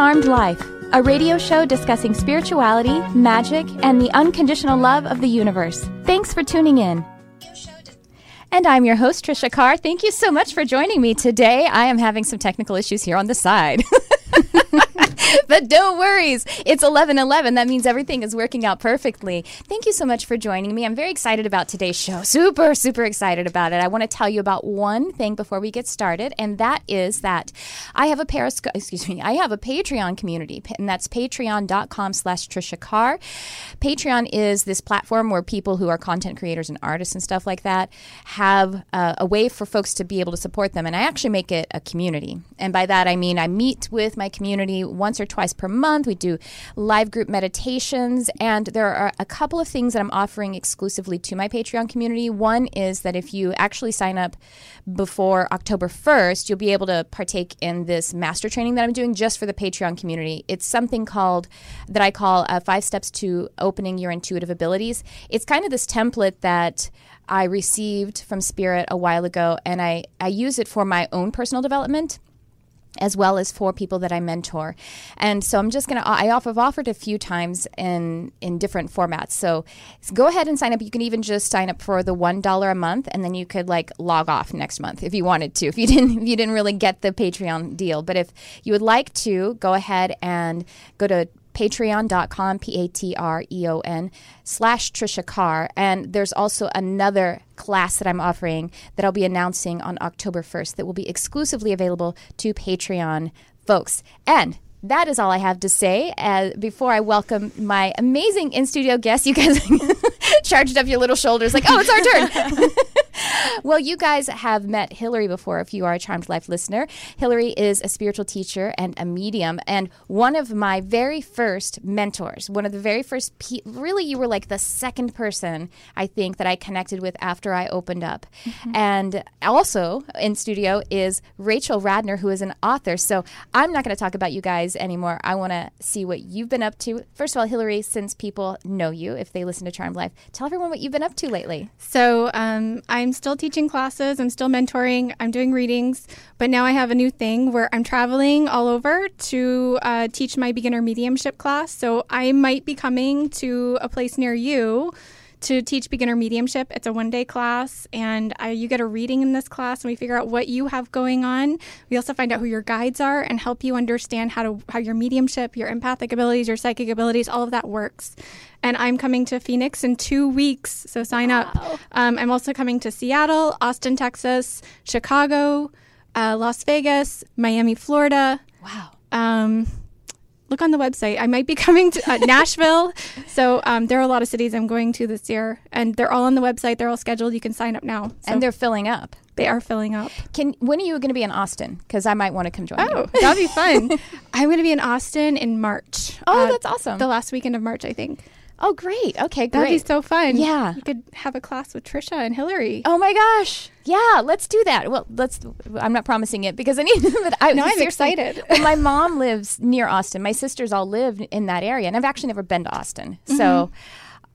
Charmed Life, a radio show discussing spirituality, magic, and the unconditional love of the universe. Thanks for tuning in. And I'm your host, Trisha Carr. Thank you so much for joining me today. I am having some technical issues here on the side. but don't worries. It's 11:11. That means everything is working out perfectly. Thank you so much for joining me. I'm very excited about today's show. Super super excited about it. I want to tell you about one thing before we get started, and that is that I have a Periscope, excuse me, I have a Patreon community, and that's patreon.com/slash Trisha Carr. Patreon is this platform where people who are content creators and artists and stuff like that have uh, a way for folks to be able to support them, and I actually make it a community. And by that I mean I meet with my community once or twice per month. We do live group meditations, and there are a couple of things that I'm offering exclusively to my Patreon community. One is that if you actually sign up before October 1st, you'll be able to partake in this master training that I'm doing just for the Patreon community. It's something called, that I call uh, Five Steps to Opening Your Intuitive Abilities. It's kind of this template that I received from Spirit a while ago, and I, I use it for my own personal development as well as for people that I mentor. And so I'm just going to I have offered a few times in in different formats. So, go ahead and sign up. You can even just sign up for the $1 a month and then you could like log off next month if you wanted to. If you didn't if you didn't really get the Patreon deal, but if you would like to, go ahead and go to patreon.com, P A T R E O N, slash Trisha Carr. And there's also another class that I'm offering that I'll be announcing on October 1st that will be exclusively available to Patreon folks. And that is all I have to say uh, before I welcome my amazing in studio guests. You guys charged up your little shoulders like, oh, it's our turn. well, you guys have met Hillary before if you are a Charmed Life listener. Hillary is a spiritual teacher and a medium, and one of my very first mentors. One of the very first, pe- really, you were like the second person I think that I connected with after I opened up. Mm-hmm. And also in studio is Rachel Radner, who is an author. So I'm not going to talk about you guys anymore. I want to see what you've been up to. First of all, Hillary, since people know you, if they listen to Charmed Life, tell everyone what you've been up to lately. So um, I'm still teaching classes, I'm still mentoring, I'm doing readings, but now I have a new thing where I'm traveling all over to uh, teach my beginner mediumship class. So I might be coming to a place near you to teach beginner mediumship. It's a one day class, and I, you get a reading in this class, and we figure out what you have going on. We also find out who your guides are and help you understand how to how your mediumship, your empathic abilities, your psychic abilities, all of that works. And I'm coming to Phoenix in two weeks, so sign wow. up. Um, I'm also coming to Seattle, Austin, Texas, Chicago, uh, Las Vegas, Miami, Florida. Wow. Um, look on the website. I might be coming to uh, Nashville. So um, there are a lot of cities I'm going to this year, and they're all on the website. They're all scheduled. You can sign up now. So and they're filling up. They are filling up. Can when are you going to be in Austin? Because I might want to come join oh, you. that'll be fun. I'm going to be in Austin in March. Oh, uh, that's awesome. The last weekend of March, I think. Oh, great. Okay, great. That'd be so fun. Yeah. You could have a class with Trisha and Hillary. Oh my gosh. Yeah, let's do that. Well, let's. I'm not promising it because I need. But I, no, I'm excited. well, my mom lives near Austin. My sisters all live in that area, and I've actually never been to Austin. Mm-hmm. So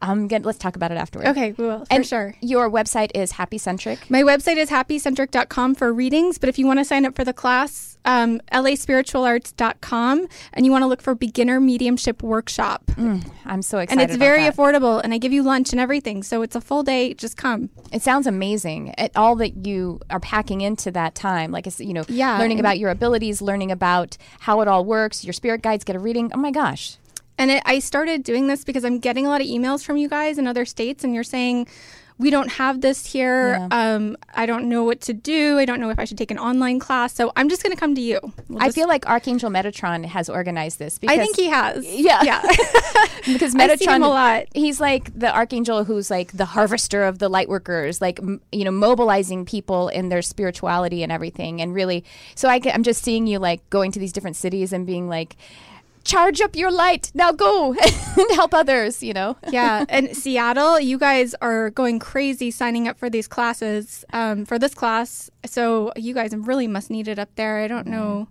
I'm gonna let's talk about it afterwards. Okay, we will for and sure. Your website is happycentric. My website is happycentric.com for readings, but if you want to sign up for the class, um, laspiritualarts.com, and you want to look for beginner mediumship workshop. Mm, I'm so excited. And it's very that. affordable, and I give you lunch and everything, so it's a full day. Just come. It sounds amazing. It, all that you are packing into that time, like it's, you know, yeah, learning about your abilities, learning about how it all works. Your spirit guides get a reading. Oh my gosh. And it, I started doing this because I'm getting a lot of emails from you guys in other states, and you're saying, we don't have this here. Yeah. Um, I don't know what to do. I don't know if I should take an online class. So I'm just going to come to you. We'll I feel like Archangel Metatron has organized this. Because, I think he has. Yeah, yeah. because Metatron, a lot. He's like the archangel who's like the harvester of the light workers, like m- you know, mobilizing people in their spirituality and everything. And really, so I, I'm just seeing you like going to these different cities and being like charge up your light. Now go and help others, you know? yeah. And Seattle, you guys are going crazy signing up for these classes, um, for this class. So you guys really must need it up there. I don't know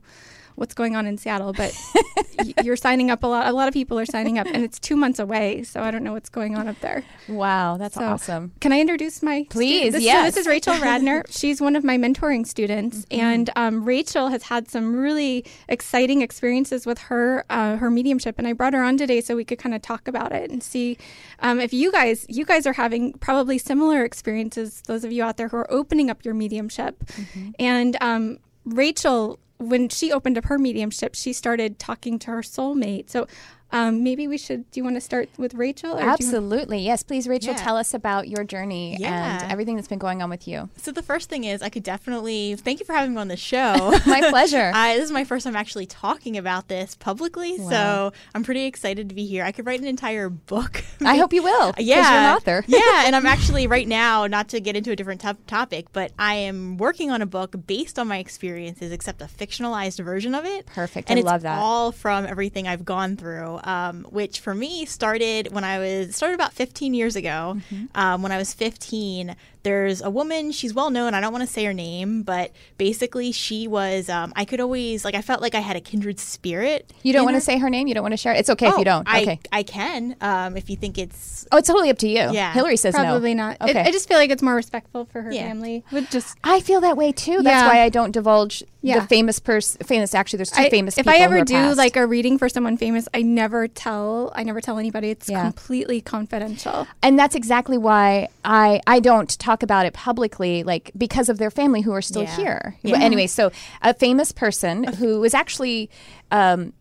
what's going on in Seattle, but you're signing up a lot. A lot of people are signing up, and it's two months away, so I don't know what's going on up there. Wow, that's So, awesome. Can I introduce my Please, This, yes. So this is Rachel Radner. She's one of my mentoring students, Mm-hmm. and um, Rachel has had some really exciting experiences with her uh, her mediumship. And I brought her on today so we could kind of talk about it and see um, if you guys you guys are having probably similar experiences. Those of you out there who are opening up your mediumship, Mm-hmm. and um, Rachel. When she opened up her mediumship, she started talking to her soulmate. So um, maybe we should. Do you want to start with Rachel? Or do want- Absolutely. Yes, please, Rachel, Yeah. tell us about your journey Yeah. and everything that's been going on with you. So the first thing is, I could definitely thank you for having me on the show. My pleasure. I, this is my first time actually talking about this publicly, Wow. so I'm pretty excited to be here. I could write an entire book. I hope you will. Yeah, you're an author. yeah, and I'm actually right now, not to get into a different top topic, but I am working on a book based on my experiences, except a fictionalized version of it. Perfect. And I love that. all from everything I've gone through, um, which for me started when I was started about 15 years ago. Mm-hmm. Um, when I was 15, there's a woman. She's well known. I don't want to say her name, but basically she was. Um, I could always like. I felt like I had a kindred spirit. You don't want to say her name? You don't want to share it? It's okay if Oh, you don't. I, okay. I can. Um, if you think it's Oh, it's totally up to you. Yeah. Hillary says Probably no. not. I- Okay. I, just feel like it's more respectful for her Yeah. family. Would just I feel that way too. That's Yeah. why I don't divulge Yeah. the famous person. Famous, actually, there's two I- famous. if people I ever do passed. like a reading for someone famous, I never tell. I never tell anybody. It's Yeah. completely confidential. and that's exactly why I I don't talk about it publicly, like because of their family who are still Yeah. here. Yeah. Anyway, so a famous person who was actually. Um,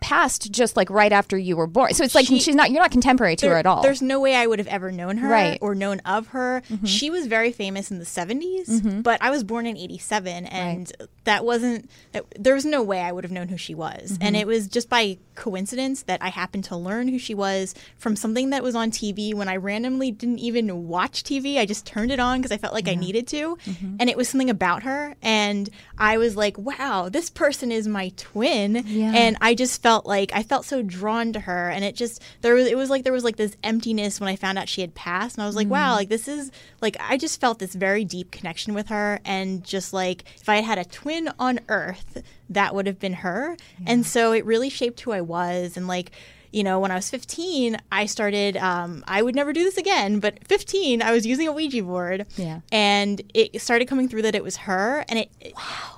passed just like right after you were born. So it's like She- she's not you're not contemporary to her at all. There's no way I would have ever known her Right. Mm-hmm. or known of her. She was very famous in the 70s, but I was born in 87 and that wasn't that, there was no way I would have known who she was. Mm-hmm. And it was just by coincidence that I happened to learn who she was from something that was on TV when I randomly didn't even watch TV. I just turned it on because I felt like I needed to. Mm-hmm. And it was something about her and I was like, "Wow, this person is my twin." Yeah. And I just felt like I felt so drawn to her, and it just there was it was like there was like this emptiness when I found out she had passed, and I was like, Mm. wow, like this is like I just felt this very deep connection with her, and just like if I had had a twin on Earth, that would have been her, and so it really shaped who I was, and like. You know, when I was 15, I started, um, I would never do this again, but 15, I was using a Ouija board. Yeah. And it started coming through that it was her. And it,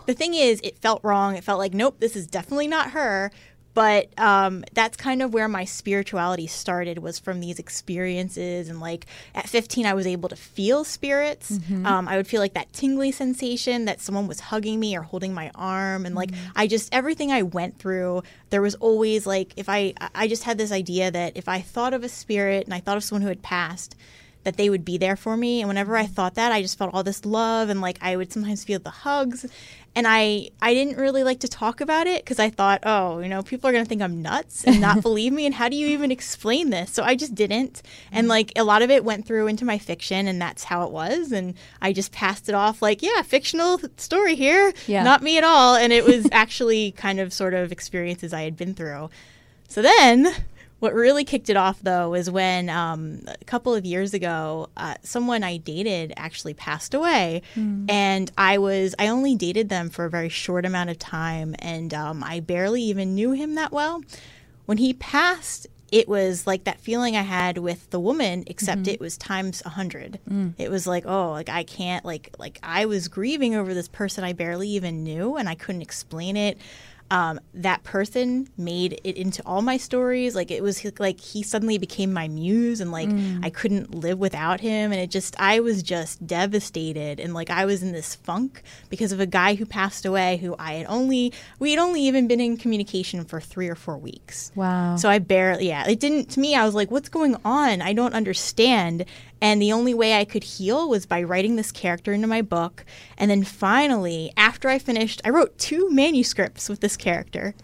the thing is, it felt wrong. It felt like, nope, this is definitely not her. But um, that's kind of where my spirituality started was from these experiences. And like at 15, I was able to feel spirits. Mm-hmm. Um, I would feel like that tingly sensation that someone was hugging me or holding my arm. And like Mm-hmm. I just, everything I went through, there was always like, if I, I just had this idea that if I thought of a spirit and I thought of someone who had passed, that they would be there for me. And whenever I thought that, I just felt all this love and like I would sometimes feel the hugs. And I I didn't really like to talk about it because I thought, oh, you know, people are gonna think I'm nuts and not believe me. And how do you even explain this? So I just didn't. And mm. like a lot of it went through into my fiction, and that's how it was. And I just passed it off like, yeah, fictional story here, Yeah. not me at all. And it was actually kind of sort of experiences I had been through. So then, what really kicked it off, though, was when um, a couple of years ago, uh, someone I dated actually passed away, and I was I only dated them for a very short amount of time, and um, I barely even knew him that well. When he passed, it was like that feeling I had with the woman, except it was times a hundred. It was like, oh, like I can't, like, like I was grieving over this person I barely even knew, and I couldn't explain it. Um, that person made it into all my stories. Like it was like he suddenly became my muse, and like I couldn't live without him. And it just, I was just devastated, and like I was in this funk because of a guy who passed away, who I had only, we had only even been in communication for three or four weeks. Wow. So I barely, yeah, it didn't, to me, I was like, what's going on? I don't understand. And the only way I could heal was by writing this character into my book. And then finally, after I finished, I wrote two manuscripts with this character.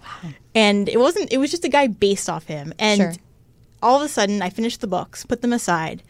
And it wasn't, it was just a guy based off him. And Sure. all of a sudden, I finished the books, put them aside.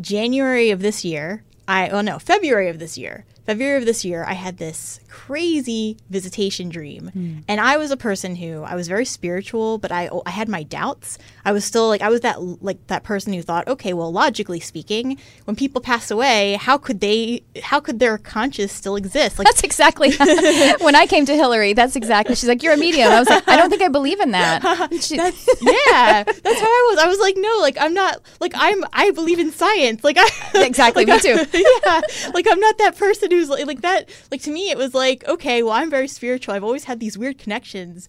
January of this year, I, oh no, February of this year, February of this year, I had this crazy visitation dream. Mm. And I was a person who I was very spiritual, but I I had my doubts. I was still like I was that like that person who thought, okay, well, logically speaking, when people pass away, how could they how could their conscious still exist? Like That's exactly when I came to Hillary, that's exactly. She's like, "You're a medium." I was like, "I don't think I believe in that." She, that's, yeah, that's how I was. I was like, "No, like I'm not like I'm I believe in science." Like I Exactly, like, me too. yeah. Like I'm not that person who's like, like that like to me it was like, okay, well, I'm very spiritual. I've always had these weird connections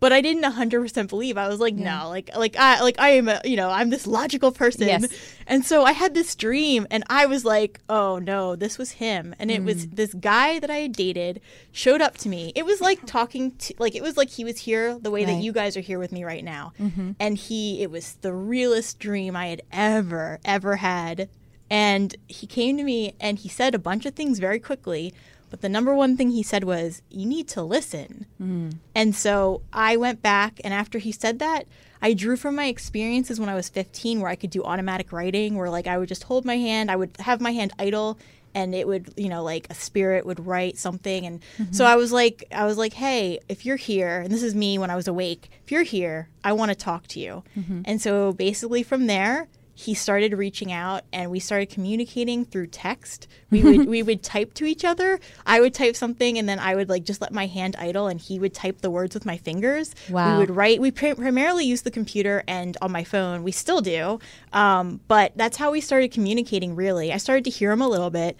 but I didn't 100% believe. I was like, yeah. no, like like I like I am a, you know, I'm this logical person. Yes. And so I had this dream and I was like, oh no, this was him. And it mm. was this guy that I had dated showed up to me. It was like talking to like it was like he was here the way right. that you guys are here with me right now. Mm-hmm. And he it was the realest dream I had ever ever had. And he came to me and he said a bunch of things very quickly but the number one thing he said was, you need to listen. Mm. And so I went back, and after he said that, I drew from my experiences when I was 15 where I could do automatic writing, where like I would just hold my hand, I would have my hand idle, and it would, you know, like a spirit would write something. And mm-hmm. so I was like, I was like, hey, if you're here, and this is me when I was awake, if you're here, I want to talk to you. Mm-hmm. And so basically from there, he started reaching out and we started communicating through text. We would we would type to each other. I would type something and then I would like just let my hand idle and he would type the words with my fingers. Wow. We would write. We pr- primarily use the computer and on my phone. We still do. Um, but that's how we started communicating really. I started to hear him a little bit.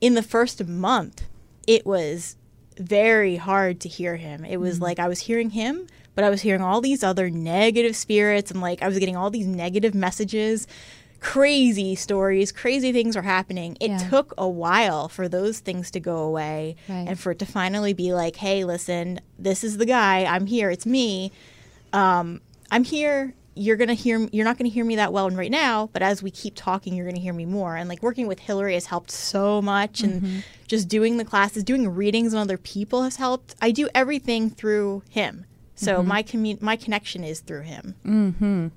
In the first month, it was very hard to hear him. It was mm-hmm. like I was hearing him, but I was hearing all these other negative spirits and like I was getting all these negative messages. Crazy stories, crazy things are happening. It yeah. took a while for those things to go away right. and for it to finally be like, hey, listen, this is the guy. I'm here. It's me. Um, I'm here you're gonna hear you're not gonna hear me that well right now but as we keep talking you're gonna hear me more and like working with hillary has helped so much and mm-hmm. just doing the classes doing readings on other people has helped i do everything through him so mm-hmm. my commu- my connection is through him. Mm-hmm.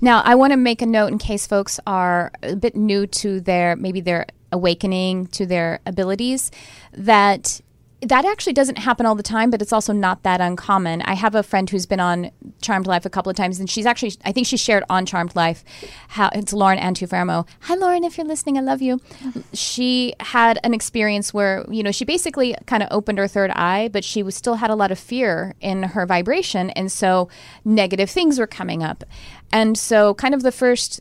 Now I want to make a note in case folks are a bit new to their maybe their awakening to their abilities that that actually doesn't happen all the time, but it's also not that uncommon. I have a friend who's been on Charmed Life a couple of times, and she's actually, I think she shared on Charmed Life how it's Lauren Antufermo. Hi, Lauren, if you're listening, I love you. She had an experience where, you know, she basically kind of opened her third eye, but she was, still had a lot of fear in her vibration. And so negative things were coming up. And so, kind of the first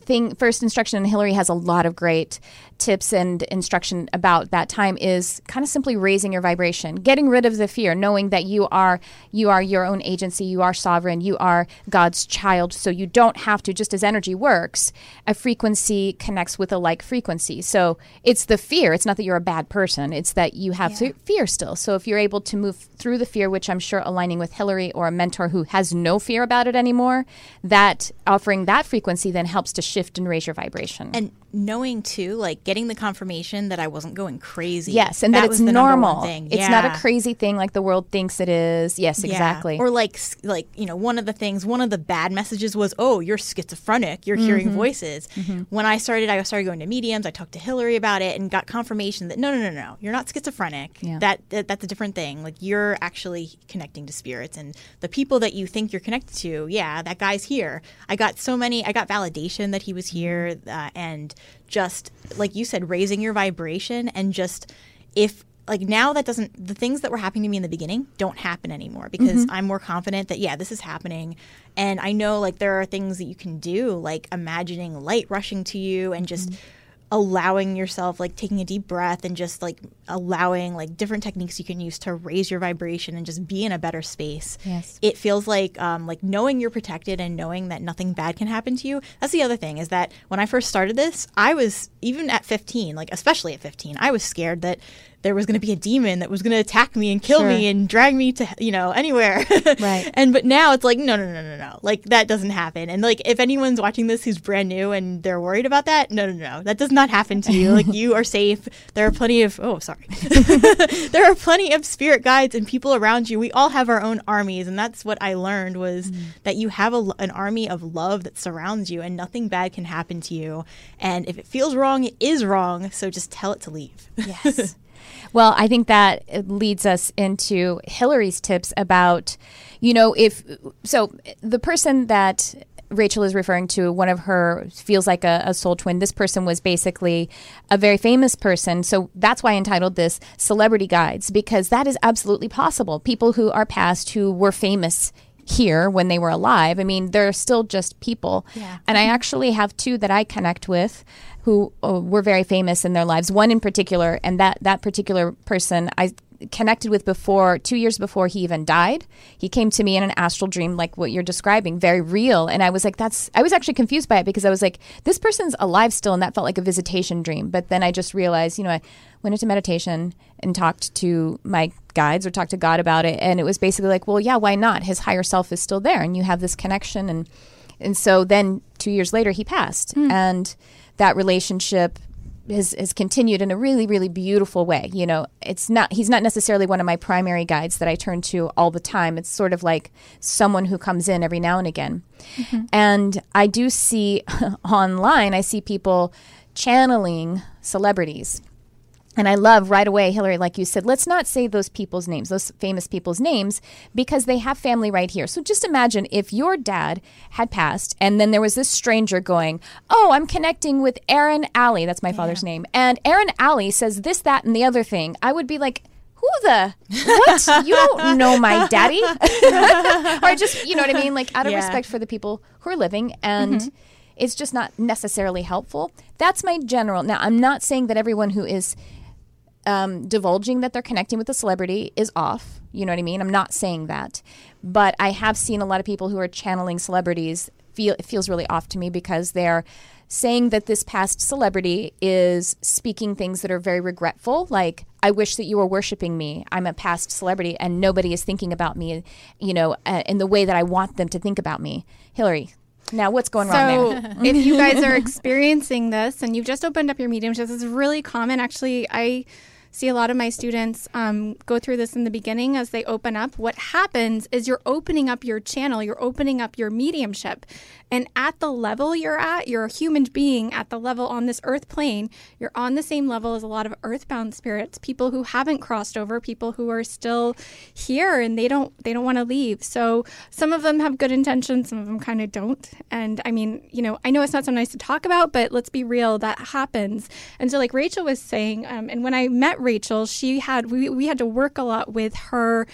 thing first instruction and hillary has a lot of great tips and instruction about that time is kind of simply raising your vibration getting rid of the fear knowing that you are you are your own agency you are sovereign you are god's child. So you don't have to just as energy works a frequency connects with a like frequency. So it's the fear. It's not that you're a bad person. It's that you have yeah. fear still. So if you're able to move through the fear which i'm sure aligning with hillary or a mentor who has no fear about it anymore that offering that frequency then helps to shift and raise your vibration. And knowing too, like getting the confirmation that I wasn't going crazy. Yes, and that, that it's normal. It's yeah. not a crazy thing like the world thinks it is. Yes, yeah. exactly. Or like like you know, one of the things, one of the bad messages was, "Oh, you're schizophrenic. You're mm-hmm. hearing voices." Mm-hmm. When I started, I started going to mediums. I talked to Hillary about it and got confirmation that no, no, no, no, you're not schizophrenic. Yeah. That, that that's a different thing. Like you're actually connecting to spirits and the people that you think you're connected to. Yeah, that guy's here. I got so many. I got validation that he was here, uh, and just like you said raising your vibration and just if like now that doesn't the things that were happening to me in the beginning don't happen anymore because mm-hmm. I'm more confident that yeah this is happening and I know like there are things that you can do like imagining light rushing to you and just mm-hmm allowing yourself like taking a deep breath and just like allowing like different techniques you can use to raise your vibration and just be in a better space. Yes. It feels like um, like knowing you're protected and knowing that nothing bad can happen to you. That's the other thing is that when i first started this i was even at 15 like especially at 15 i was scared that there was going to be a demon that was going to attack me and kill sure. me and drag me to you know anywhere. Right. And but now it's like no no no no no. Like that doesn't happen. And like if anyone's watching this who's brand new and they're worried about that no no no that does not happen to you. Like you are safe. There are plenty of oh sorry. There are plenty of spirit guides and people around you. We all have our own armies. And that's what i learned was mm. that you have a, an army of love that surrounds you and nothing bad can happen to you. And if it feels wrong it is wrong. So just tell it to leave. Yes Well, I think that leads us into Hillary's tips about, you know, if so, the person that Rachel is referring to, one of her feels like a, a, soul twin. This person was basically a very famous person. So that's why I entitled this Celebrity Guides, because that is absolutely possible. People who are past who were famous here when they were alive. I mean, they're still just people. Yeah. And I actually have two that I connect with who uh, were very famous in their lives. One in particular, and that that particular person I connected with before, two years before he even died. He came to me in an astral dream, like what you're describing, very real. And I was like, that's, I was actually confused by it because I was like, this person's alive still. And that felt like a visitation dream. But then I just realized, you know, I went into meditation and talked to my guides or talked to God about it. And it was basically like, well, yeah, why not? His higher self is still there and you have this connection. And, and so then two years later, he passed. Mm. And that relationship has, has continued in a really really beautiful way you know? It's not he's not necessarily one of my primary guides that i turn to all the time. It's sort of like someone who comes in every now and again. Mm-hmm. and i do see online i see people channeling celebrities and I love right away, Hillary, like you said, let's not say those people's names, those famous people's names, because they have family right here. So just imagine if your dad had passed and then there was this stranger going, Oh, I'm connecting with Aaron Alley. That's my yeah. father's name. And Aaron Alley says this, that, and the other thing. I would be like, who the what? you don't know my daddy, or just you know what I mean? Like out of yeah. respect for the people who are living, and mm-hmm. it's just not necessarily helpful. That's my general. Now, I'm not saying that everyone who is um, divulging that they're connecting with a celebrity is off. You know what I mean? I'm not saying that, but I have seen a lot of people who are channeling celebrities. Feel it feels really off to me because they're saying that this past celebrity is speaking things that are very regretful, like I wish that you were worshiping me. I'm a past celebrity and nobody is thinking about me, you know, uh, in the way that I want them to think about me. Hillary, now, what's going so, wrong there? if you guys are experiencing this and you've just opened up your mediumship, this is really common. Actually, I see a lot of my students um, go through this in the beginning as they open up. What happens is you're opening up your channel, you're opening up your mediumship. And at the level you're at, you're a human being at the level on this earth plane, you're on the same level as a lot of earthbound spirits, people who haven't crossed over, people who are still here and they don't they don't want to leave. So some of them have good intentions, some of them kind of don't. And I mean, you know, I know it's not so nice to talk about, but let's be real, that happens. And so like Rachel was saying, um, and when I met Rachel, she had we, we had to work a lot with her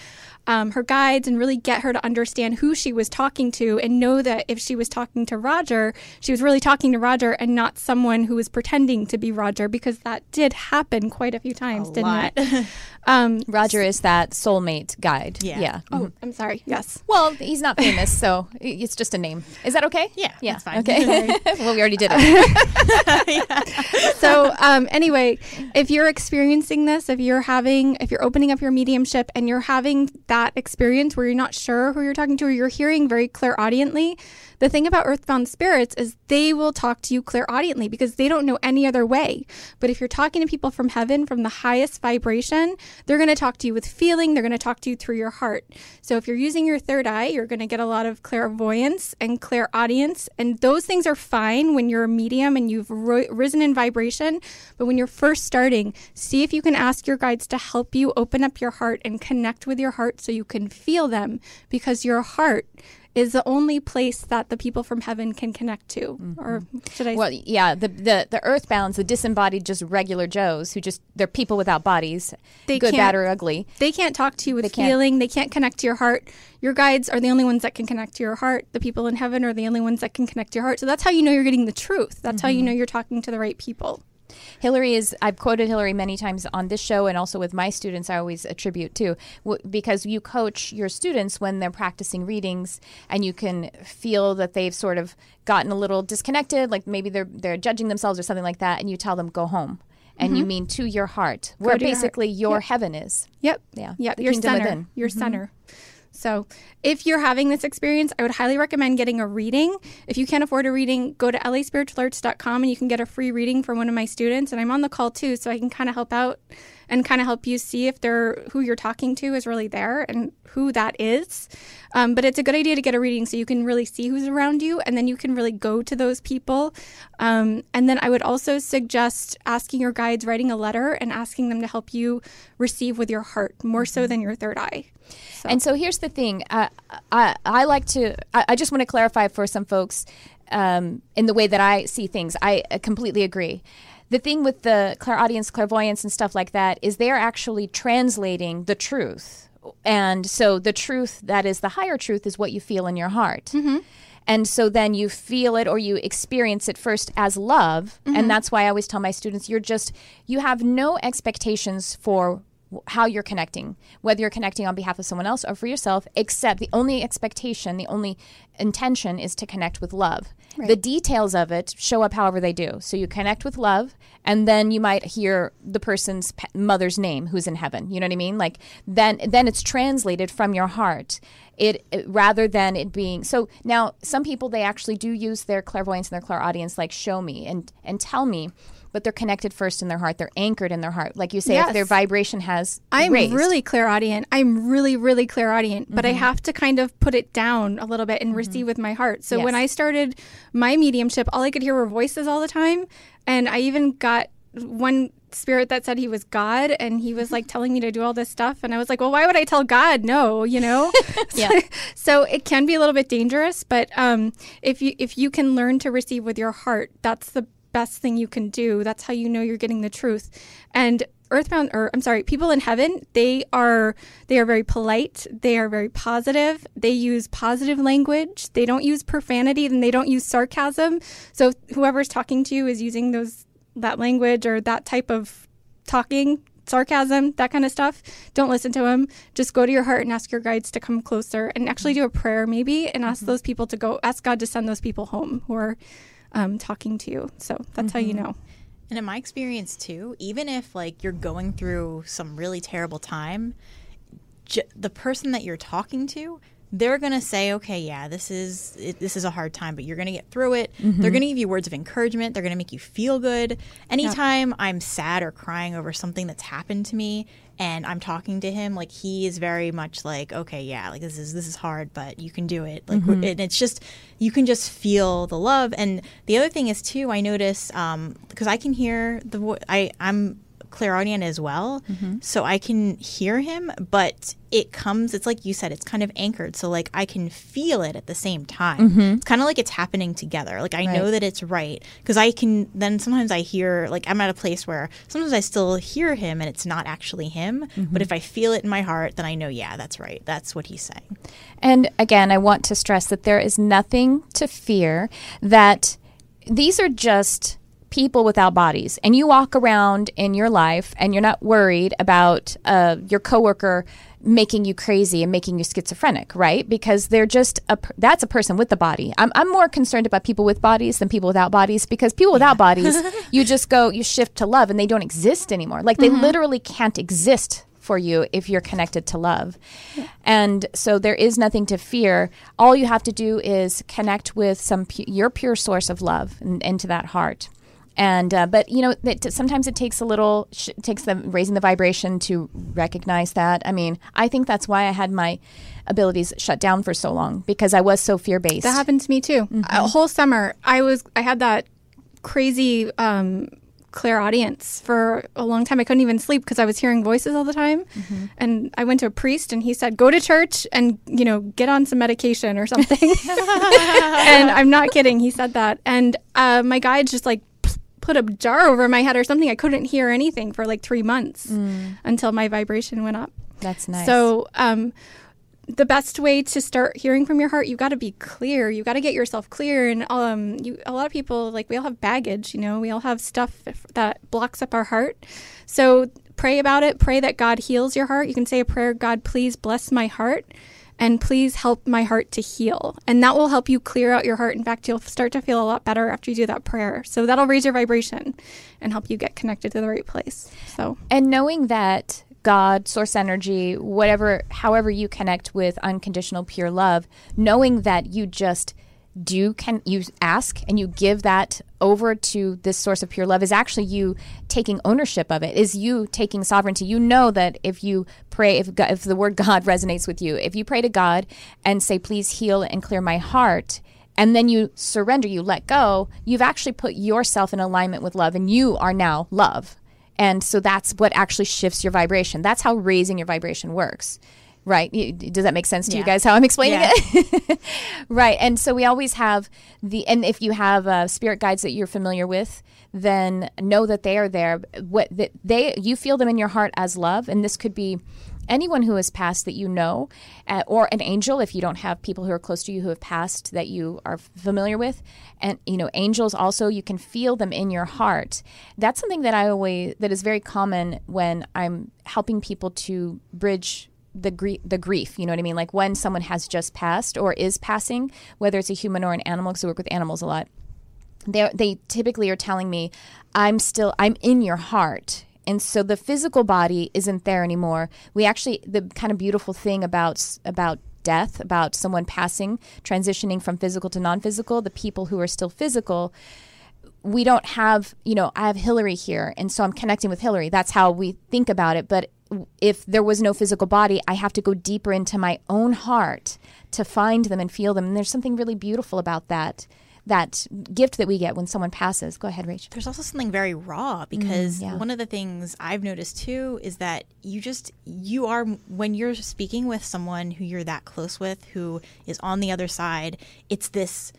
um, her guides and really get her to understand who she was talking to and know that if she was talking to Roger, she was really talking to Roger and not someone who was pretending to be Roger because that did happen quite a few times, a didn't lot. it? Um, Roger is that soulmate guide. Yeah. yeah. Oh, mm-hmm. I'm sorry. Yes. Well, he's not famous, so it's just a name. Is that okay? Yeah. Yeah. That's fine. Okay. well, we already did it. so, um, anyway, if you're experiencing this, if you're having, if you're opening up your mediumship and you're having that experience where you're not sure who you're talking to or you're hearing very clairaudiently, the thing about earthbound spirits is they will talk to you clairaudiently because they don't know any other way. But if you're talking to people from heaven, from the highest vibration, they're going to talk to you with feeling, they're going to talk to you through your heart. So if you're using your third eye, you're going to get a lot of clairvoyance and clairaudience. And those things are fine when you're a medium and you've ro- risen in vibration. But when you're first starting, see if you can ask your guides to help you open up your heart and connect with your heart so you can feel them because your heart is the only place that the people from heaven can connect to. Mm-hmm. Or should I? Well, yeah, the the the earthbounds, the disembodied, just regular Joes who just they're people without bodies, they good, bad, or ugly. They can't talk to you with they feeling. Can't. They can't connect to your heart. Your guides are the only ones that can connect to your heart. The people in heaven are the only ones that can connect to your heart. So that's how you know you're getting the truth. That's mm-hmm. how you mm-hmm. know you're talking to the right people. Hillary is, I've quoted Hillary many times on this show and also with my students, I always attribute to, because you coach your students when they're practicing readings and you can feel that they've sort of gotten a little disconnected, like maybe they're, they're judging themselves or something like that, and you tell them, go home. And mm-hmm. you mean to your heart, where basically your, your yep. heaven is. Yep. Yeah. Yep. Your center. Within. Your mm-hmm. center. So, if you're having this experience, I would highly recommend getting a reading. If you can't afford a reading, go to laspiritualarts.com and you can get a free reading from one of my students. And I'm on the call too, so I can kind of help out and kind of help you see if they're who you're talking to is really there and who that is. Um, but it's a good idea to get a reading so you can really see who's around you and then you can really go to those people. Um, and then I would also suggest asking your guides, writing a letter and asking them to help you receive with your heart more so than your third eye. So. And so here's the thing uh, I, I like to, I, I just want to clarify for some folks um, in the way that I see things. I uh, completely agree the thing with the clairaudience, clairvoyance, and stuff like that is they're actually translating the truth. And so the truth that is the higher truth is what you feel in your heart. Mm-hmm. And so then you feel it or you experience it first as love. Mm-hmm. And that's why I always tell my students you're just, you have no expectations for how you're connecting, whether you're connecting on behalf of someone else or for yourself, except the only expectation, the only intention is to connect with love. Right. The details of it show up however they do. So you connect with love, and then you might hear the person's mother's name who's in heaven. You know what I mean? Like then, then it's translated from your heart. It, it, rather than it being so now some people they actually do use their clairvoyance and their clairaudience like show me and and tell me but they're connected first in their heart. They're anchored in their heart. Like you say, yes. if their vibration has I'm raised. really clairaudient. I'm really, really clairaudient, mm-hmm. but I mm-hmm. have to kind of put it down a little bit and mm-hmm. receive with my heart. So yes. when I started my mediumship, all I could hear were voices all the time. And I even got one spirit that said he was God and he was like telling me to do all this stuff and I was like, "Well, why would I tell God no, you know?" yeah. so it can be a little bit dangerous, but um, if you if you can learn to receive with your heart, that's the best thing you can do. That's how you know you're getting the truth. And earthbound or I'm sorry, people in heaven, they are they are very polite, they are very positive, they use positive language, they don't use profanity and they don't use sarcasm. So whoever's talking to you is using those that language or that type of talking sarcasm, that kind of stuff, don't listen to them. Just go to your heart and ask your guides to come closer and actually do a prayer maybe and ask mm-hmm. those people to go, ask God to send those people home who are um, talking to you. So that's mm-hmm. how you mm-hmm. know. And in my experience too, even if like you're going through some really terrible time, j- the person that you're talking to, they're going to say, "Okay, yeah, this is it, this is a hard time, but you're going to get through it." Mm-hmm. They're going to give you words of encouragement. They're going to make you feel good. Anytime yep. I'm sad or crying over something that's happened to me, and I'm talking to him, like he is very much like, okay, yeah, like this is this is hard, but you can do it. Like, mm-hmm. and it's just you can just feel the love. And the other thing is too, I notice because um, I can hear the voice. I I'm clairaudient as well, mm-hmm. so I can hear him, but it comes. It's like you said, it's kind of anchored, so like I can feel it at the same time. Mm-hmm. It's kind of like it's happening together. Like I right. know that it's right because I can. Then sometimes I hear like I'm at a place where sometimes I still hear him and it's not actually him, mm-hmm. but if I feel it in my heart, then I know yeah, that's right. That's what he's saying. And again, I want to stress that there is nothing to fear. That these are just people without bodies and you walk around in your life and you're not worried about uh, your coworker making you crazy and making you schizophrenic, right? Because they're just a that's a person with a body. I'm I'm more concerned about people with bodies than people without bodies because people without yeah. bodies, you just go you shift to love and they don't exist anymore. Like they mm-hmm. literally can't exist for you if you're connected to love. Yeah. And so there is nothing to fear. All you have to do is connect with some pu- your pure source of love and into that heart and uh, but you know it, sometimes it takes a little sh- takes the raising the vibration to recognize that i mean i think that's why i had my abilities shut down for so long because i was so fear-based that happened to me too mm-hmm. a whole summer i was i had that crazy um clairaudience for a long time. I couldn't even sleep because I was hearing voices all the time. Mm-hmm. And I went to a priest and he said, go to church and, you know, get on some medication or something. and I'm not kidding. He said that. And uh, my guide just like put a jar over my head or something. I couldn't hear anything for like three months mm. until my vibration went up. That's nice. So, um, the best way to start hearing from your heart, you've got to be clear. You've got to get yourself clear. And um, you, a lot of people, like we all have baggage. You know, we all have stuff that blocks up our heart. So pray about it. Pray that God heals your heart. You can say a prayer, God, please bless my heart and please help my heart to heal. And that will help you clear out your heart. In fact, you'll start to feel a lot better after you do that prayer. So that'll raise your vibration and help you get connected to the right place. So, and knowing that God, source energy, whatever, however you connect with unconditional pure love, knowing that you just do can you ask and you give that over to this source of pure love is actually you taking ownership of it. Is you taking sovereignty. You know that if you pray, if God, if the word God resonates with you, if you pray to God and say, "Please heal and clear my heart," and then you surrender, you let go, you've actually put yourself in alignment with love, and you are now love. And so that's what actually shifts your vibration. That's how raising your vibration works. Right. Does that make sense to Yeah. you guys how I'm explaining Yeah. it? right. And so we always have the, and if you have uh, spirit guides that you're familiar with, then know that they are there. What that they, you feel them in your heart as love. And this could be anyone who has passed that you know, uh, or an angel if you don't have people who are close to you who have passed that you are familiar with. And, you know, angels also, you can feel them in your heart. That's something that I always, that is very common when I'm helping people to bridge the grief, the grief, you know what I mean? Like when someone has just passed or is passing, whether it's a human or an animal, because I work with animals a lot. They they typically are telling me, "I'm still I'm in your heart." And so the physical body isn't there anymore. We actually the kind of beautiful thing about about death, about someone passing, transitioning from physical to non-physical, the people who are still physical, we don't have, you know, I have Hillary here, and so I'm connecting with Hillary. That's how we think about it. But if there was no physical body, I have to go deeper into my own heart to find them and feel them. And there's something really beautiful about that, that gift that we get when someone passes. Go ahead, Rachel. there's also something very raw because mm, yeah. one of the things I've noticed too is that you just you are when you're speaking with someone who you're that close with who is on the other side, it's this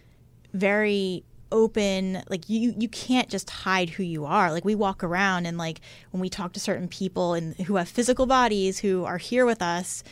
very open like you you can't just hide who you are. Like we walk around and like when we talk to certain people and who have physical bodies who are here with us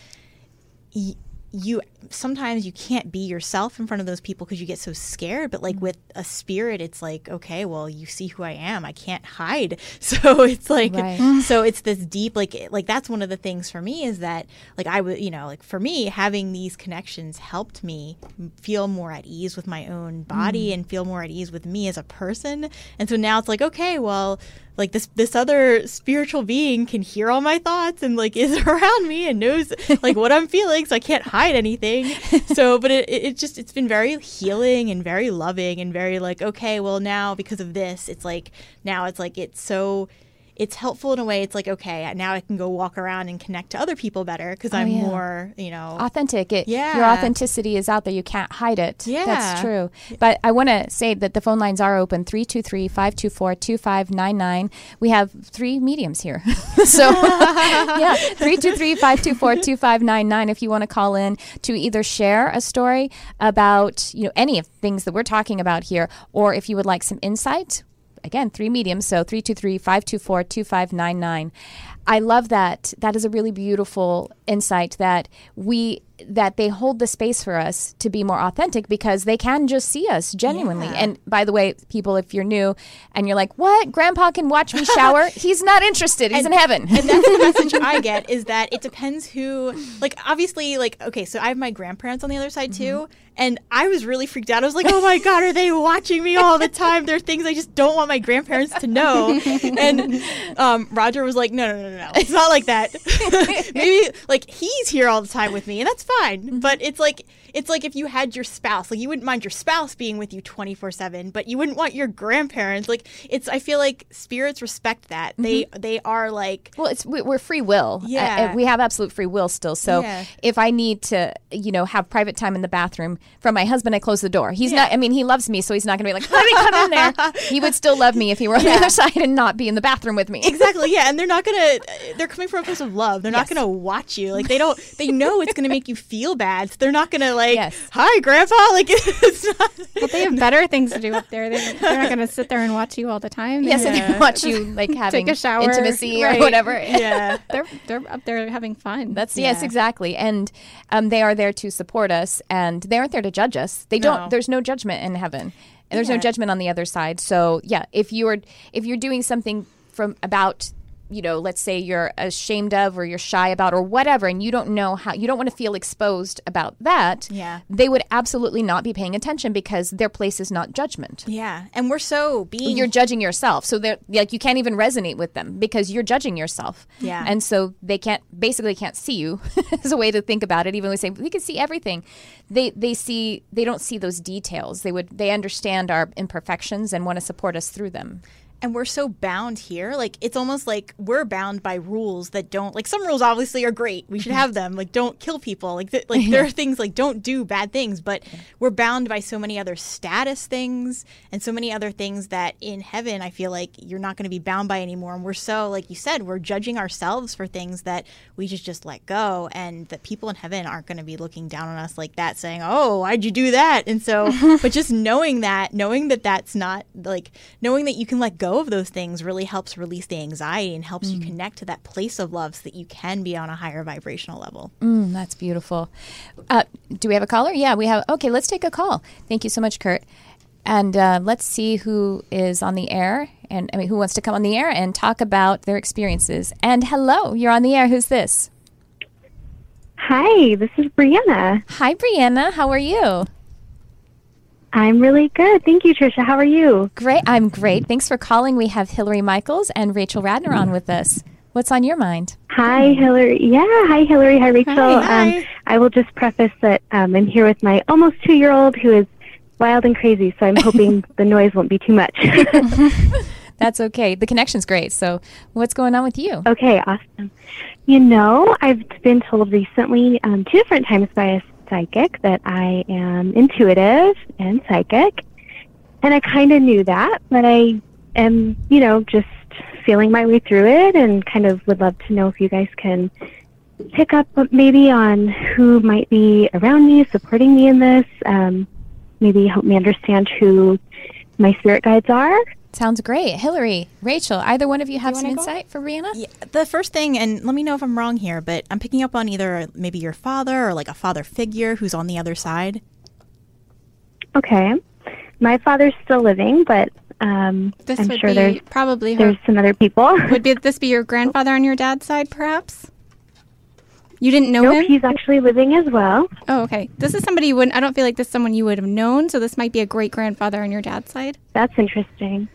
y- you sometimes you can't be yourself in front of those people because you get so scared but like mm-hmm. with a spirit it's like okay well you see who i am. I can't hide. So it's like Right. so it's this deep like like that's one of the things for me is that like i would you know like for me having these connections helped me feel more at ease with my own body mm. and feel more at ease with me as a person. And so now it's like okay well like this this other spiritual being can hear all my thoughts and like is around me and knows like what I'm feeling so I can't hide anything. So but it, it it just it's been very healing and very loving and very like okay well now because of this it's like now it's like it's so it's helpful in a way it's like okay now I can go walk around and connect to other people better because oh, I'm yeah. more you know authentic. It, yeah Your authenticity is out there. You can't hide it. Yeah. That's true. But I want to say that the phone lines are open 323 524 2599. We have three mediums here. so, yeah, 323 524 2599 if you want to call in to either share a story about, you know, any of things that we're talking about here, or if you would like some insight, again, three mediums, so 323 524 2599. I love that. That is a really beautiful insight that we that they hold the space for us to be more authentic because they can just see us genuinely. Yeah. And by the way, people, if you're new and you're like, "What? Grandpa can watch me shower?" He's not interested. He's in heaven. and that's the message I get is that it depends who like obviously like okay so I have my grandparents on the other side too and I was really freaked out I was like oh my god are they watching me all the time there are things I just don't want my grandparents to know and um, Roger was like no no no no no it's not like that maybe like he's here all the time with me and that's fine but it's like it's like if you had your spouse like you wouldn't mind your spouse being with you 24 7 but you wouldn't want your grandparents like it's I feel like spirits respect that they they are like Well, it's we- we're free will. Uh, Yeah. uh, we have absolute free will still. So Yeah. if I need to, you know, have private time in the bathroom from my husband, I close the door. He's Yeah. not. I mean, he loves me, so he's not going to be like, "Let me come in there." He would still love me if he were on the other side and not be in the bathroom with me. exactly yeah and they're not gonna they're coming from a place of love they're not gonna watch you like they don't they know it's gonna make you feel bad so they're not gonna like Yes. hi grandpa like it's not Well, they have better things to do up there. They, they're not going to sit there and watch you all the time. They- Yes, and Yeah. they watch you like having a shower, intimacy or right. whatever. yeah They're they're up there having fun. That's yes, exactly, and um, they are there to support us, and they aren't there to judge us. They don't. No. There's no judgment in heaven, and there's no judgment on the other side. So yeah, if you're if you're doing something from about you know, let's say you're ashamed of or you're shy about or whatever, and you don't know how, you don't want to feel exposed about that, Yeah. they would absolutely not be paying attention because their place is not judgment. Yeah. And we're so being You're judging yourself. So they're like, you can't even resonate with them because you're judging yourself. Yeah. And so they can't, basically can't see you is a way to think about it. Even we say we can see everything, they, they see, they don't see those details. They would, they understand our imperfections and want to support us through them. And we're so bound here like it's almost like we're bound by rules that don't like some rules obviously are great. We should mm-hmm. have them. Like don't kill people. Like th- like there are things like don't do bad things but we're bound by so many other status things and so many other things that in heaven i feel like you're not going to be bound by anymore. And we're so like you said we're judging ourselves for things that we just just let go and that people in heaven aren't going to be looking down on us like that saying oh why'd you do that? And so but just knowing that knowing that that's not like knowing that you can let go of those things really helps release the anxiety and helps you connect to that place of love so that you can be on a higher vibrational level Mm, that's beautiful. Uh, do we have a caller? Yeah, we have. Okay, let's take a call. Thank you so much, Kurt. And uh, let's see who is on the air and I mean, who wants to come on the air and talk about their experiences. And hello, you're on the air. Who's this? Hi, this is Brianna. Hi, Brianna. How are you? I'm really good. Thank you, Trisha. How are you? Great. I'm great. Thanks for calling. We have Hillary Michaels and Rachel Radner on with us. What's on your mind? Hi, Hillary. Yeah, hi, Hillary. Hi, Rachel. Hi. Um, I will just preface that um, I'm here with my almost two year old who is wild and crazy, so I'm hoping the noise won't be too much. That's okay. The connection's great. So, what's going on with you? okay, awesome. You know, I've been told recently, um, two different times by a psychic, that I am intuitive and psychic. And I kind of knew that, but I am, you know, just feeling my way through it and kind of would love to know if you guys can pick up maybe on who might be around me, supporting me in this, um, maybe help me understand who my spirit guides are. Sounds great. Hillary, Rachel, either one of you have some wanna go? insight for Brianna? Yeah, the first thing, and let me know if I'm wrong here, but I'm picking up on either maybe your father or like a father figure who's on the other side. Okay. My father's still living, but um, This I'm would sure be there's probably her. there's some other people. Would be, this be your grandfather on your dad's side, perhaps? You didn't know nope, him? he's actually living as well. Oh, okay. This is somebody you wouldn't. I don't feel like this is someone you would have known. So this might be a great grandfather on your dad's side. That's interesting.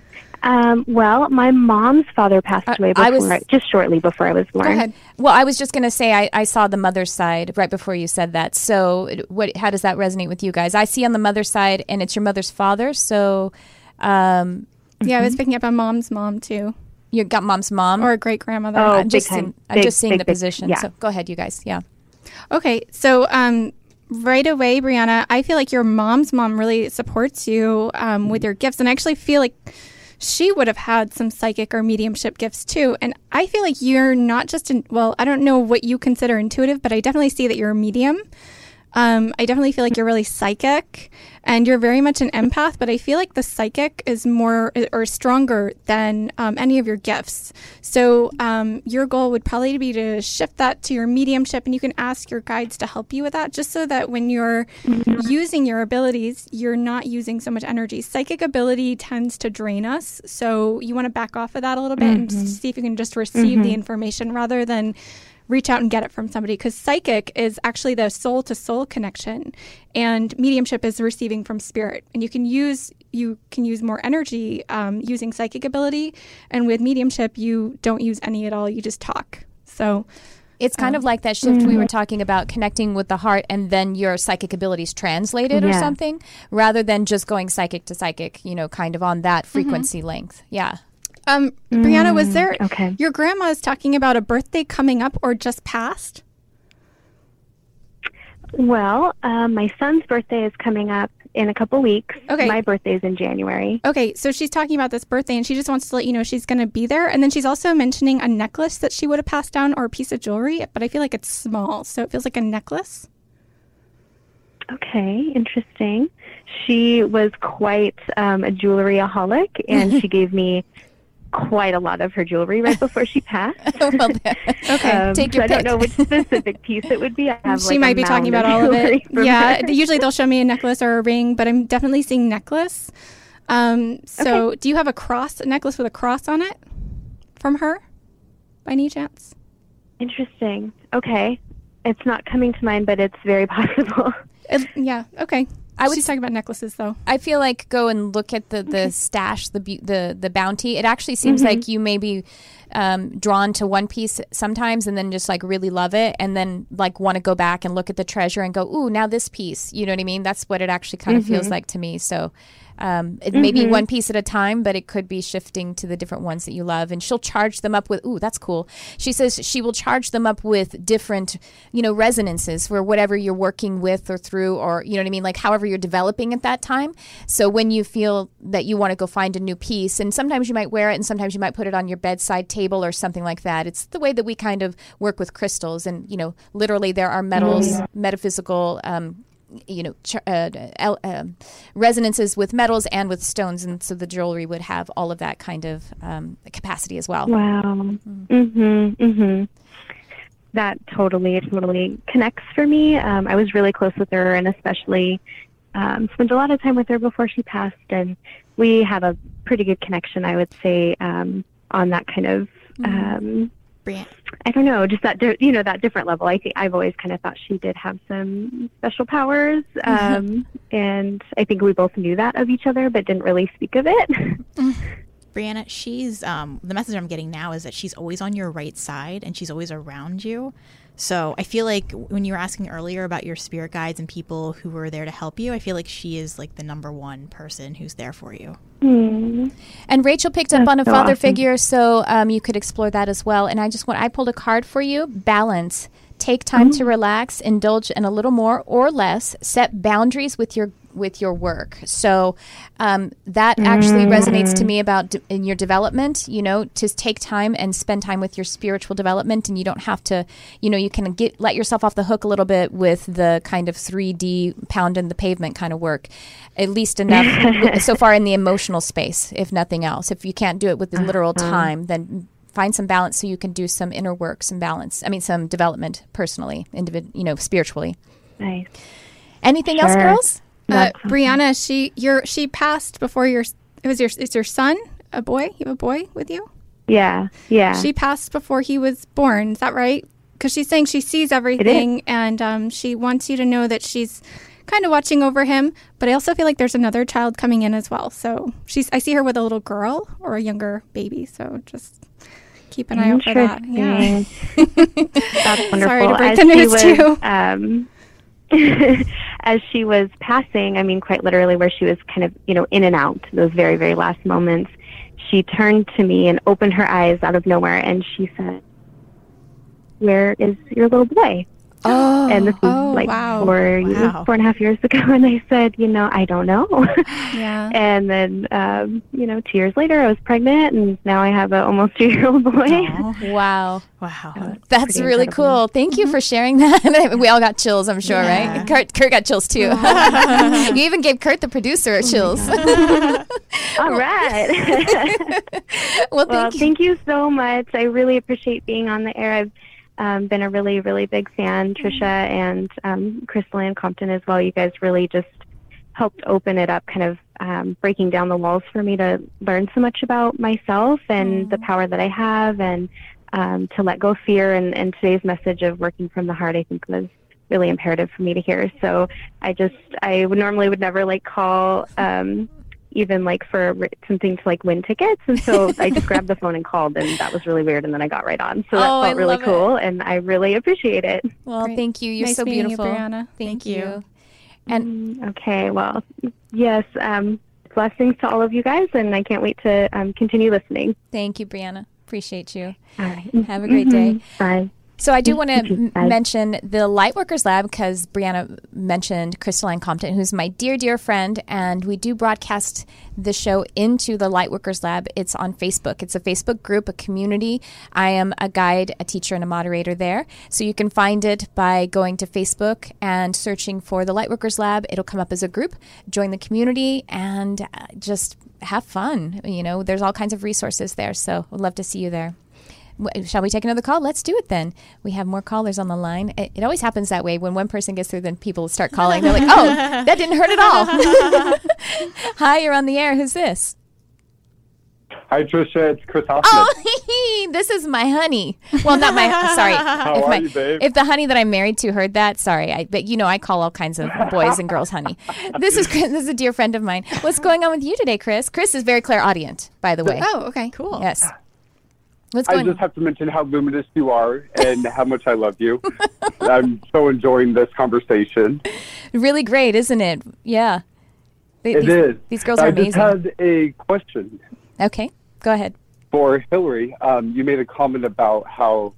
Um, well, my mom's father passed I- away I was- just shortly before I was born. Go ahead. Well, I was just going to say I, I saw the mother's side right before you said that. So, what? How does that resonate with you guys? I see on the mother's side, and it's your mother's father. So, um, Yeah, I was picking up on mom's mom too, you got mom's mom. or a great grandmother. Oh, I'm just time. seeing, I'm Big, just seeing big, the big- position. yeah. So, go ahead, you guys. Yeah. Okay, so um, right away, Brianna, I feel like your mom's mom really supports you um, with your gifts, and I actually feel like she would have had some psychic or mediumship gifts too. And I feel like you're not just in, well, I don't know what you consider intuitive, but I definitely see that you're a medium. Um, I definitely feel like you're really psychic and you're very much an empath, but I feel like the psychic is more or stronger than um, any of your gifts. So um, your goal would probably be to shift that to your mediumship, and you can ask your guides to help you with that, just so that when you're using your abilities, you're not using so much energy. Psychic ability tends to drain us, so you want to back off of that a little bit and see if you can just receive the information rather than reach out and get it from somebody because psychic is actually the soul to soul connection and mediumship is receiving from spirit. And you can use you can use more energy um, using psychic ability and with mediumship you don't use any at all you just talk. So It's kind um, of like that shift we were mm-hmm. talking about connecting with the heart and then your psychic abilities translated or something rather than just going psychic to psychic, you know, kind of on that mm-hmm. frequency length. Yeah. Um, brianna was there okay. your grandma is talking about a birthday coming up or just passed Well, um, my son's birthday is coming up in a couple weeks. Okay. My birthday's in January. Okay, so she's talking about this birthday and she just wants to let you know she's going to be there. And then she's also mentioning a necklace that she would have passed down or a piece of jewelry, but I feel like it's small. So it feels like a necklace. Okay, interesting. She was quite um, a jewelryaholic, and she gave me quite a lot of her jewelry right before she passed. well, Okay. Um, Take so your I don't know which specific piece it would be. I have, she like, might be talking about all of it. Yeah, her. usually they'll show me a necklace or a ring, but I'm definitely seeing necklace. Um, so do you have a cross, a necklace with a cross on it from her? by any chance? Interesting. Okay. It's not coming to mind, but it's very possible. It- yeah. Okay. I would She's talking about necklaces, though. I feel like go and look at the, the stash, the bu- the the bounty. It actually seems like you may be um, drawn to one piece sometimes, and then just like really love it, and then like want to go back and look at the treasure and go, ooh, now this piece. You know what I mean? That's what it actually kind of feels like to me. So. Um, it may be one piece at a time, but it could be shifting to the different ones that you love. And she'll charge them up with, ooh, that's cool. She says she will charge them up with different, you know, resonances for whatever you're working with or through, or, you know what I mean? Like however you're developing at that time. So when you feel that you want to go find a new piece, and sometimes you might wear it and sometimes you might put it on your bedside table or something like that. It's the way that we kind of work with crystals. And, you know, literally there are metals, metaphysical, um, you know, ch- uh, um resonances with metals and with stones, and so the jewelry would have all of that kind of um, capacity as well. Wow. Mhm. Mhm. That totally, totally connects for me. Um, I was really close with her, and especially um, spent a lot of time with her before she passed, and we have a pretty good connection, I would say, um, on that kind of. Um, Brian- I don't know, just that you know that different level. I think I've always kind of thought she did have some special powers, um, and I think we both knew that of each other, but didn't really speak of it. Brianna, she's um, the message I'm getting now is that she's always on your right side and she's always around you. So I feel like when you were asking earlier about your spirit guides and people who were there to help you, I feel like she is like the number one person who's there for you. Hmm. And Rachel picked up on a so father awesome. figure, so um, you could explore that as well. And I just want I pulled a card for you: balance. Take time to mm-hmm. relax, indulge in a little more or less. Set boundaries with your with your work. So um, that actually resonates to mm-hmm. me about d- in your development. You know, to take time and spend time with your spiritual development, and you don't have to. You know, you can get let yourself off the hook a little bit with the kind of 3D pound in the pavement kind of work. At least enough so far in the emotional space, if nothing else. If you can't do it with the literal uh-huh. time, then find some balance so you can do some inner work, some balance. I mean, some development personally, individ, you know, spiritually. Nice. Anything else, girls? Uh, Brianna, she your she passed before your it was your it's your son, a boy. You have a boy with you. Yeah, yeah. She passed before he was born. Is that right? Because she's saying she sees everything, and um, she wants you to know that she's kind of watching over him. But I also feel like there's another child coming in as well. So she's I see her with a little girl or a younger baby. So just keep an eye out for that. Yeah. That's wonderful. Sorry to break as the news was, to you. Um, as she was passing, I mean, quite literally, where she was kind of, you know, in and out, those very, very last moments, she turned to me and opened her eyes out of nowhere, and she said, "Where is your little boy?" Oh, and this was oh, like wow. four, Wow. four and a half years ago, and I said, "You know, I don't know." Yeah. And then, um, you know, two years later, I was pregnant, and now I have an almost two-year-old boy. Aw, wow. wow. That's pretty really incredible. cool. Thank you for sharing that. we all got chills, I'm sure, Yeah. right? Kurt, Kurt got chills too. you even gave Kurt, the producer, chills. All right. well, well, thank you. thank you so much. I really appreciate being on the air. I've um, been a really, really big fan, Trisha and um, Crystalline Compton as well. You guys really just helped open it up, kind of um, breaking down the walls for me to learn so much about myself and the power that I have, and um, to let go fear. And, and today's message of working from the heart, I think, was really imperative for me to hear. So I just, I would normally would never like call. Um, even like for something to like win tickets. And so I just grabbed the phone and called, and that was really weird. And then I got right on. So that Oh, I felt really love it. cool, and I really appreciate it. Well, Great. thank you. You're Nice so meeting you, beautiful. Brianna. Thank, Thank you. you. And Mm, Okay, well, yes, um, blessings to all of you guys, and I can't wait to um, continue listening. thank you, Brianna. Appreciate you. All right. Have a great day. Mhm. Bye. So I do want to m- mention the Lightworkers Lab because Brianna mentioned Crystalline Compton, who's my dear, dear friend, and we do broadcast the show into the Lightworkers Lab. It's on Facebook. It's a Facebook group, a community. I am a guide, a teacher, and a moderator there. So you can find it by going to Facebook and searching for the Lightworkers Lab. It'll come up as a group. Join the community and uh, just have fun. You know, there's all kinds of resources there. So we'd love to see you there. W- Shall we take another call? Let's do it then. We have more callers on the line. It, it always happens that way. When one person gets through, then people start calling. They're like, oh, that didn't hurt at all. Hi, you're on the air. Who's this? Hi, Trisha. It's Chris Hoffman. Oh, this is my honey. Well, not my. sorry. How if, are my, you, babe? if the honey that I'm married to heard that, sorry. I, but you know, I call all kinds of boys and girls honey. This is Chris- this is a dear friend of mine. What's going on with you today, Chris? Chris is very clairaudient, by the way. Oh, okay. Cool. Yes. What's I just have to mention how luminous you are and how much I love you. I'm so enjoying this conversation. Really great, isn't it? Yeah. They- It these, is. These girls I are just amazing. had a question Okay, go ahead. for Hillary. Um, you made a comment about how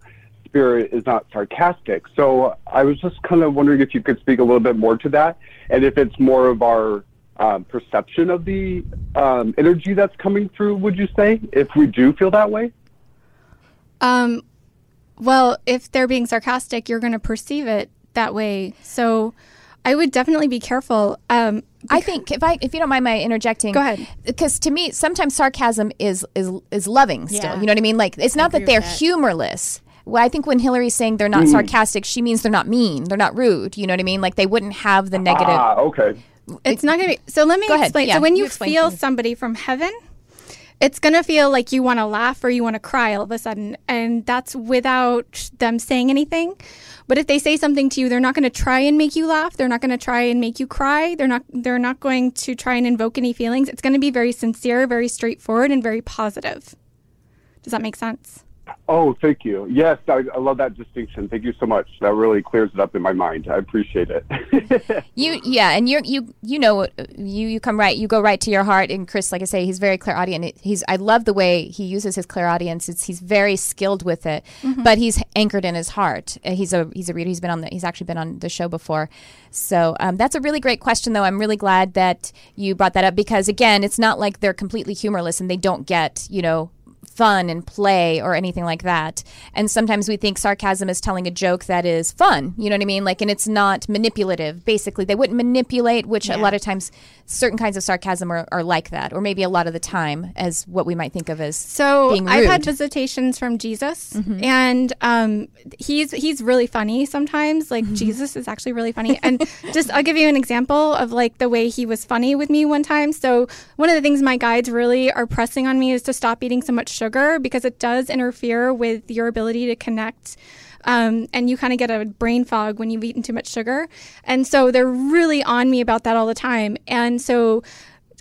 spirit is not sarcastic. So I was just kind of wondering if you could speak a little bit more to that, and if it's more of our um, perception of the um, energy that's coming through. Would you say if we do feel that way? Um, well, if they're being sarcastic, you're going to perceive it that way. So I would definitely be careful. Um, I think if I if you don't mind my interjecting, Go ahead. Because to me, sometimes sarcasm is is is loving still. Yeah. You know what I mean? Like it's not that they're that. humorless. Well, I think when Hillary's saying they're not sarcastic, she means they're not mean, they're not rude. You know what I mean? Like they wouldn't have the negative. Ah, okay. it's not going to be. So let me Go ahead. explain. Yeah, so when you you, feel to somebody from heaven, it's going to feel like you want to laugh or you want to cry all of a sudden. And that's without them saying anything. But if they say something to you, they're not going to try and make you laugh. They're not going to try and make you cry. They're not they're not going to try and invoke any feelings. It's going to be very sincere, very straightforward and very positive. Does that make sense? Oh, thank you. Yes, I, I love that distinction. Thank you so much. That really clears it up in my mind. I appreciate it. You yeah, and you you you know you you come right, you go right to your heart. And Chris, like I say, he's very clairaudient. He's I love the way he uses his clairaudience. It's he's very skilled with it, but he's anchored in his heart. Uh, He's a he's a reader. He's been on the he's actually been on the show before. So um, that's a really great question, though. I'm really glad that you brought that up because again, it's not like they're completely humorless and they don't get you know fun and play or anything like that. And sometimes we think sarcasm is telling a joke that is fun, you know what I mean? Like, and it's not manipulative. Basically, they wouldn't manipulate, which a lot of times certain kinds of sarcasm are, are like that, or maybe a lot of the time as what we might think of as So being I've had. Mm-hmm. visitations from Jesus, and um, he's he's really funny sometimes. Like Mm-hmm. Jesus is actually really funny, and just I'll give you an example of like the way he was funny with me one time. So one of the things my guides really are pressing on me is to stop eating so much sugar because it does interfere with your ability to connect. Um, and you kind of get a brain fog when you've eaten too much sugar. And so they're really on me about that all the time. And so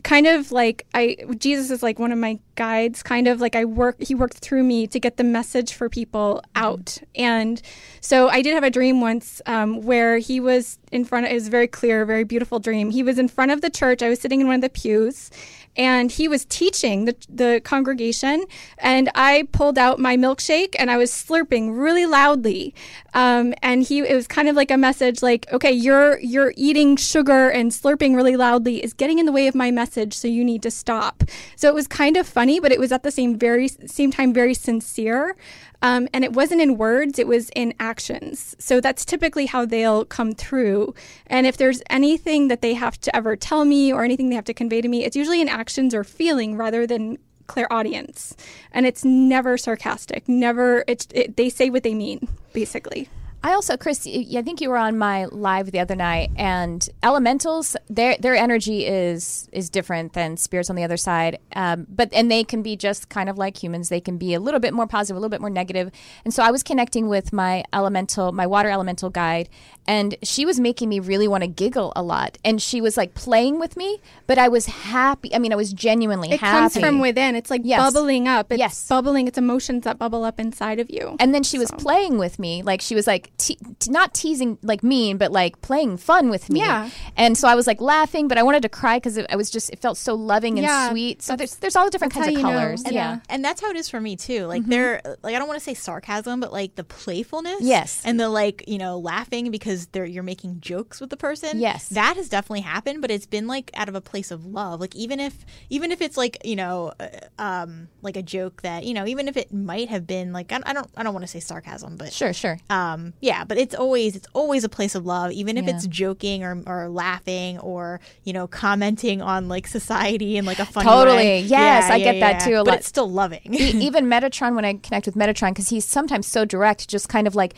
kind of like I Jesus is like one of my guides kind of like I work he worked through me to get the message for people out and so I did have a dream once um, where he was in front of it was a very clear very beautiful dream he was in front of the church I was sitting in one of the pews and he was teaching the, the congregation and i pulled out my milkshake and i was slurping really loudly. Um, and he it was kind of like a message like okay you're you're eating sugar and slurping really loudly is getting in the way of my message so you need to stop. So it was kind of funny but it was at the same very same time very sincere um, and it wasn't in words, it was in actions. So that's typically how they'll come through. And if there's anything that they have to ever tell me or anything they have to convey to me, it's usually in actions or feeling rather than clairaudience. And it's never sarcastic, never, it's, it, they say what they mean, basically. I also, Chris, I think you were on my live the other night, and elementals, their their energy is is different than spirits on the other side. Um, but and they can be just kind of like humans. They can be a little bit more positive, a little bit more negative. And so I was connecting with my elemental, my water elemental guide, and she was making me really want to giggle a lot. And she was like playing with me, but I was happy. I mean, I was genuinely It happy. comes from within. It's like Yes. bubbling up. It's Yes. bubbling. It's emotions that bubble up inside of you. And then she was playing with me, like she was like te- te- not teasing like mean, but like playing fun with me. Yeah. And so I was like laughing, but I wanted to cry because I was just it felt so loving and Yeah, sweet. So there's there's all the different that's kinds of how you know. colors. And- Yeah. And that's how it is for me too. Like they're like I don't want to say sarcasm, but like the playfulness. Yes. And the like, you know, laughing because they're you're making jokes with the person. Yes. That has definitely happened, but it's been like out of a place of love. Like even if even if it's like, you know, uh, um like a joke that, you know, even if it might have been like I, I don't I don't want to say sarcasm, but Sure, sure. um yeah but it's always it's always a place of love even if Yeah. it's joking or, or laughing or you know commenting on like society and like a funny Totally. way. Yes, Yeah, I yeah, get that too a but lot. it's still loving even Metatron, when I connect with Metatron, because he's sometimes so direct, just kind of like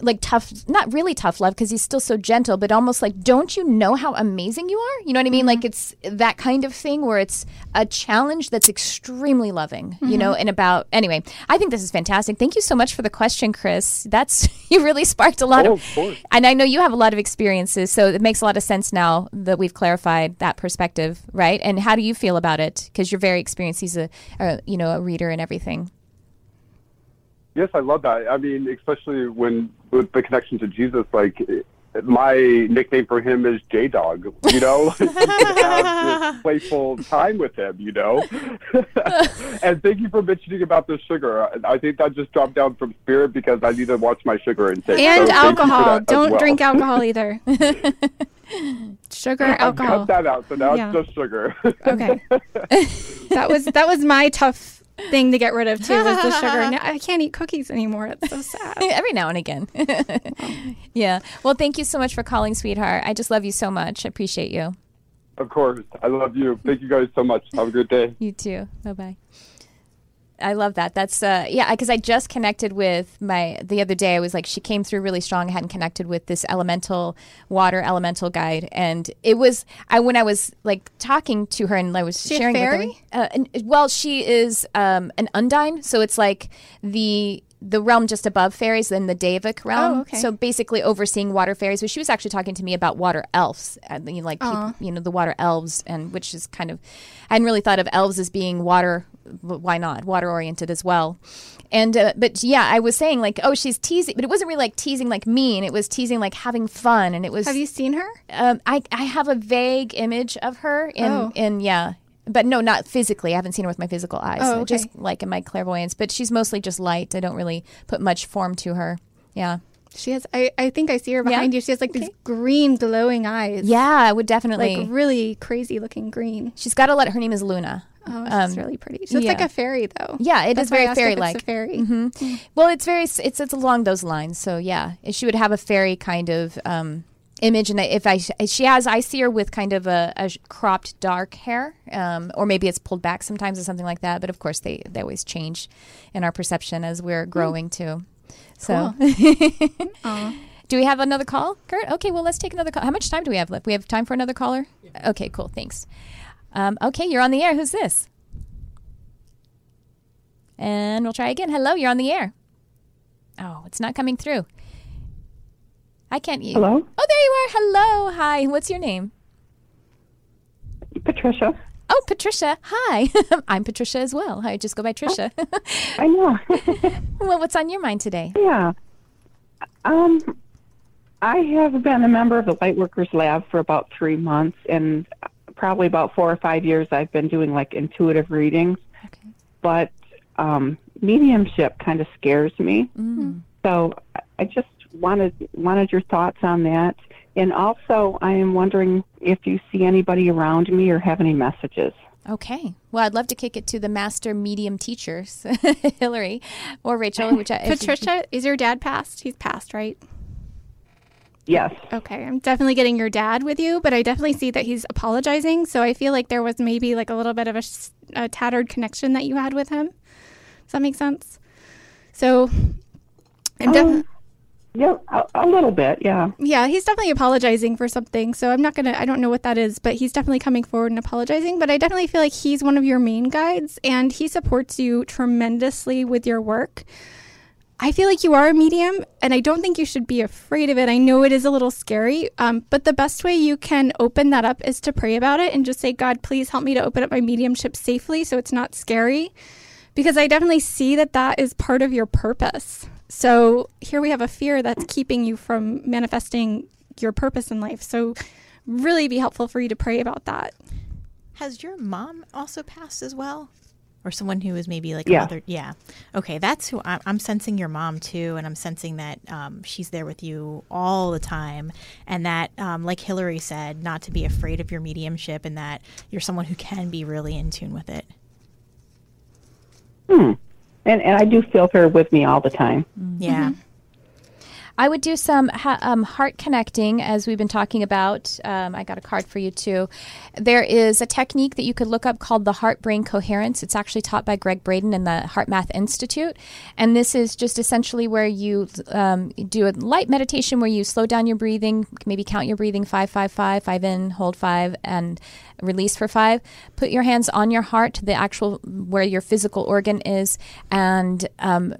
like tough, not really tough love because he's still so gentle, but almost like, don't you know how amazing you are? You know what I mean? Like mm-hmm. it's that kind of thing where it's a challenge that's extremely loving, you know, mm-hmm. and about, anyway, I think this is fantastic. Thank you so much for the question, Chris. That's, you really sparked a lot Oh, of, of course. and I know you have a lot of experiences, so it makes a lot of sense now that we've clarified that perspective, right? And how do you feel about it? Because you're very experienced. He's a, a, you know, a reader and everything. Yes, I love that. I mean, especially when with the connection to Jesus, like my nickname for him is J Dog. You know, have playful time with him. You know, and thank you for mentioning about the sugar. I think that just dropped down from spirit because I need to watch my sugar intake. And So alcohol. Don't well. drink alcohol either. Sugar, I've alcohol. cut that out, so now Yeah. it's just sugar. Okay. that was that was my tough thing to get rid of too was the sugar. Now, I can't eat cookies anymore. It's so sad. Every now and again. yeah. Well, thank you so much for calling, sweetheart. I just love you so much. I appreciate you. of course, I love you. Thank you guys so much. Have a good day. You too. Bye bye. I love that. That's uh yeah, because I just connected with my the other day. I was like, she came through really strong. I hadn't connected with this elemental water elemental guide, and it was I when I was like talking to her and I was She sharing with her. Uh, and, well, she is um an undine, so it's like the the realm just above fairies than the Devic realm. Oh, okay. So basically overseeing water fairies. But she was actually talking to me about water elves, and, you know, like peop- you know the water elves, and which is kind of I hadn't really thought of elves as being water. Why not water oriented as well? And uh, but yeah, I was saying like, oh, she's teasing, but it wasn't really like teasing like mean. It was teasing like having fun, and it was. Have you seen her? Um, I I have a vague image of her in Oh. in yeah. But no, not physically. I haven't seen her with my physical eyes. Oh, okay. Just like in my clairvoyance. But she's mostly just light. I don't really put much form to her. Yeah. She has. I, I think I see her behind you. She has like these green glowing eyes. Yeah, I would definitely. Like really crazy looking green. she's got to let her name is Luna. Oh, Um, really pretty. She looks like a fairy though. Yeah, it That's is very fairy-like. It's a fairy. hmm Well, it's very it's it's along those lines. So yeah, she would have a fairy kind of um, image, and if I she has, I see her with kind of a, a cropped dark hair, um, or maybe it's pulled back sometimes or something like that. But of course, they they always change in our perception as we're growing too. So. Do we have another call, Kurt? Okay, well, let's take another call. How much time do we have left? We have time for another caller? Okay, cool. Thanks. Um, okay, you're on the air. Who's this? And we'll try again. Hello, you're on the air. Oh, it's not coming through. I can't. You. Hello? Oh, there you are. Hello. Hi. What's your name? Patricia. Oh, Patricia. Hi. I'm Patricia as well. I just go by Trisha. I know. well, what's on your mind today? yeah. Um, I have been a member of the Lightworkers Lab for about three months, and probably about four or five years I've been doing like intuitive readings. Okay. But um, mediumship kind of scares me. So I- I just wanted wanted your thoughts on that. And also, I am wondering if you see anybody around me or have any messages. Okay. Well, I'd love to kick it to the master medium teachers, Hillary or Rachel. Which I, if- Patricia, is your dad passed? He's passed, right? Yes. Okay, I'm definitely getting your dad with you, but I definitely see that he's apologizing. So I feel like there was maybe like a little bit of a tattered connection that you had with him. Does that make sense? So I'm um, definitely. Yeah, a, a little bit. Yeah. Yeah, he's definitely apologizing for something. So I'm not going to, I don't know what that is, but he's definitely coming forward and apologizing. But I definitely feel like he's one of your main guides and he supports you tremendously with your work. I feel like you are a medium and I don't think you should be afraid of it. I know it is a little scary, um, but the best way you can open that up is to pray about it and just say, God, please help me to open up my mediumship safely so it's not scary. Because I definitely see that that is part of your purpose. So here we have a fear that's keeping you from manifesting your purpose in life. So really be helpful for you to pray about that. Has your mom also passed as well? Or someone who is maybe like Yeah. a mother? Yeah. Okay, that's who I'm, I'm sensing your mom too, and I'm sensing that um, she's there with you all the time, and that, um, like Hillary said, not to be afraid of your mediumship, and that you're someone who can be really in tune with it. Hmm. And and I do feel her with me all the time. Mm-hmm. Yeah. Mm-hmm. I would do some ha- um, heart connecting, as we've been talking about. Um, I got a card for you too. There is a technique that you could look up called the heart brain coherence. It's actually taught by Gregg Braden in the HeartMath Institute. And this is just essentially where you um, do a light meditation where you slow down your breathing, maybe count your breathing five, five, five, five in, hold five, and release for five. Put your hands on your heart, the actual where your physical organ is, and um,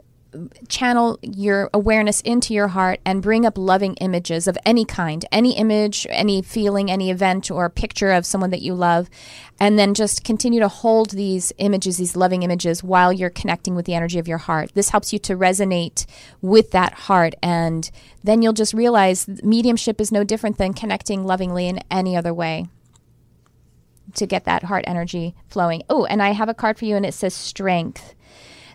channel your awareness into your heart and bring up loving images of any kind, any image, any feeling, any event, or picture of someone that you love. And then just continue to hold these images, these loving images, while you're connecting with the energy of your heart. This helps you to resonate with that heart. And then you'll just realize mediumship is no different than connecting lovingly in any other way to get that heart energy flowing. Oh, and I have a card for you, and it says strength.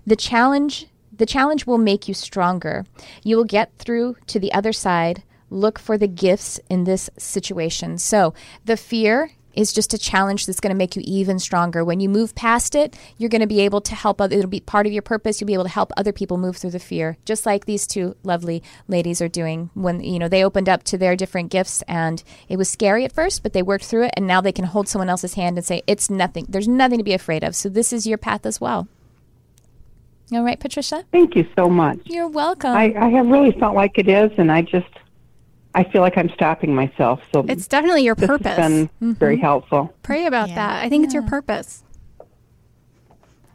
The challenge the challenge will make you stronger. You will get through to the other side. Look for the gifts in this situation. So, the fear is just a challenge that's going to make you even stronger. When you move past it, you're going to be able to help other, it'll be part of your purpose. You'll be able to help other people move through the fear, just like these two lovely ladies are doing when you know they opened up to their different gifts and it was scary at first, but they worked through it and now they can hold someone else's hand and say it's nothing. There's nothing to be afraid of. So this is your path as well. All right, Patricia. Thank you so much. You're welcome. I, I have really felt like it is, and I just I feel like I'm stopping myself. So It's definitely your this purpose. has been mm-hmm. very helpful. Pray about Yeah. that. I think it's your purpose.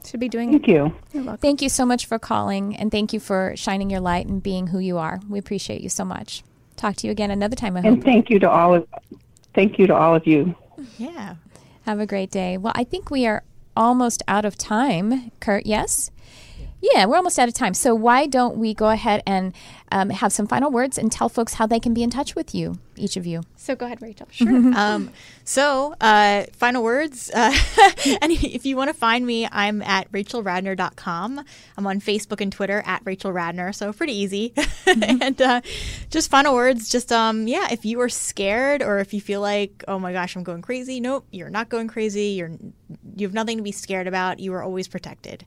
Should be doing it. Thank you. Thank you so much for calling and thank you for shining your light and being who you are. We appreciate you so much. Talk to you again another time, I hope. And thank you to all of thank you to all of you. Yeah. Have a great day. Well, I think we are almost out of time. Kurt, yes? Yeah, we're almost out of time. So why don't we go ahead and um, have some final words and tell folks how they can be in touch with you, each of you? So go ahead, Rachel. Sure. um, so, uh, final words. Uh, and if you want to find me, I'm at rachelradner.com. I'm on Facebook and Twitter at Rachel Radner, so pretty easy. and uh, just final words. Just um, yeah, if you are scared or if you feel like, oh my gosh, I'm going crazy. Nope, you're not going crazy. You're you have nothing to be scared about. You are always protected.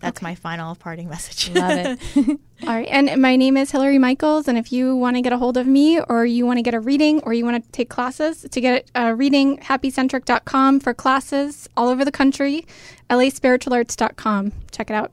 That's my final parting message. Love it. All right. And my name is Hillary Michaels. And if you want to get a hold of me or you want to get a reading or you want to take classes, to get a reading, happycentric.com for classes all over the country, laspiritualarts.com. Check it out.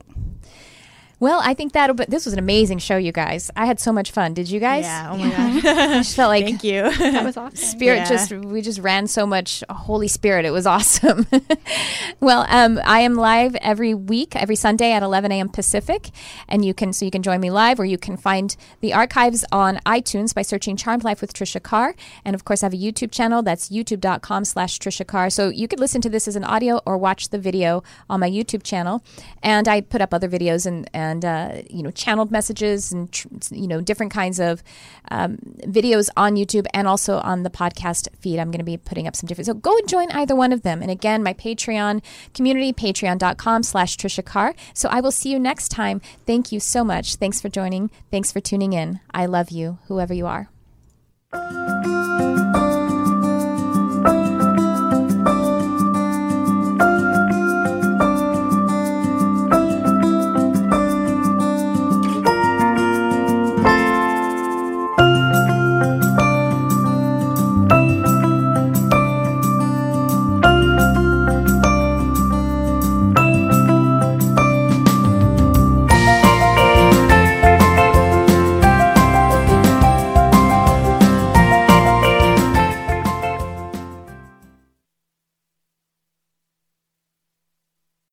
Well, I think that'll. But this was an amazing show, you guys. I had so much fun. Did you guys? yeah. Oh my gosh. I just felt like Thank you. That was awesome. spirit Yeah. just we just ran so much holy spirit it was awesome well um, i am live every week every sunday at 11 a.m pacific and you can so you can join me live or you can find the archives on itunes by searching charmed life with trisha carr and of course i have a youtube channel that's youtube.com slash trisha carr so you could listen to this as an audio or watch the video on my youtube channel and i put up other videos and and uh, you know channeled messages and tr- you know different kinds of um, videos on youtube and also on the podcast feed. I'm going to be putting up some different so go and join either one of them. And again my patreon community patreon.com slash trisha carr. So i will see you next time. Thank you so much. Thanks for joining. Thanks for tuning in. I love you whoever you are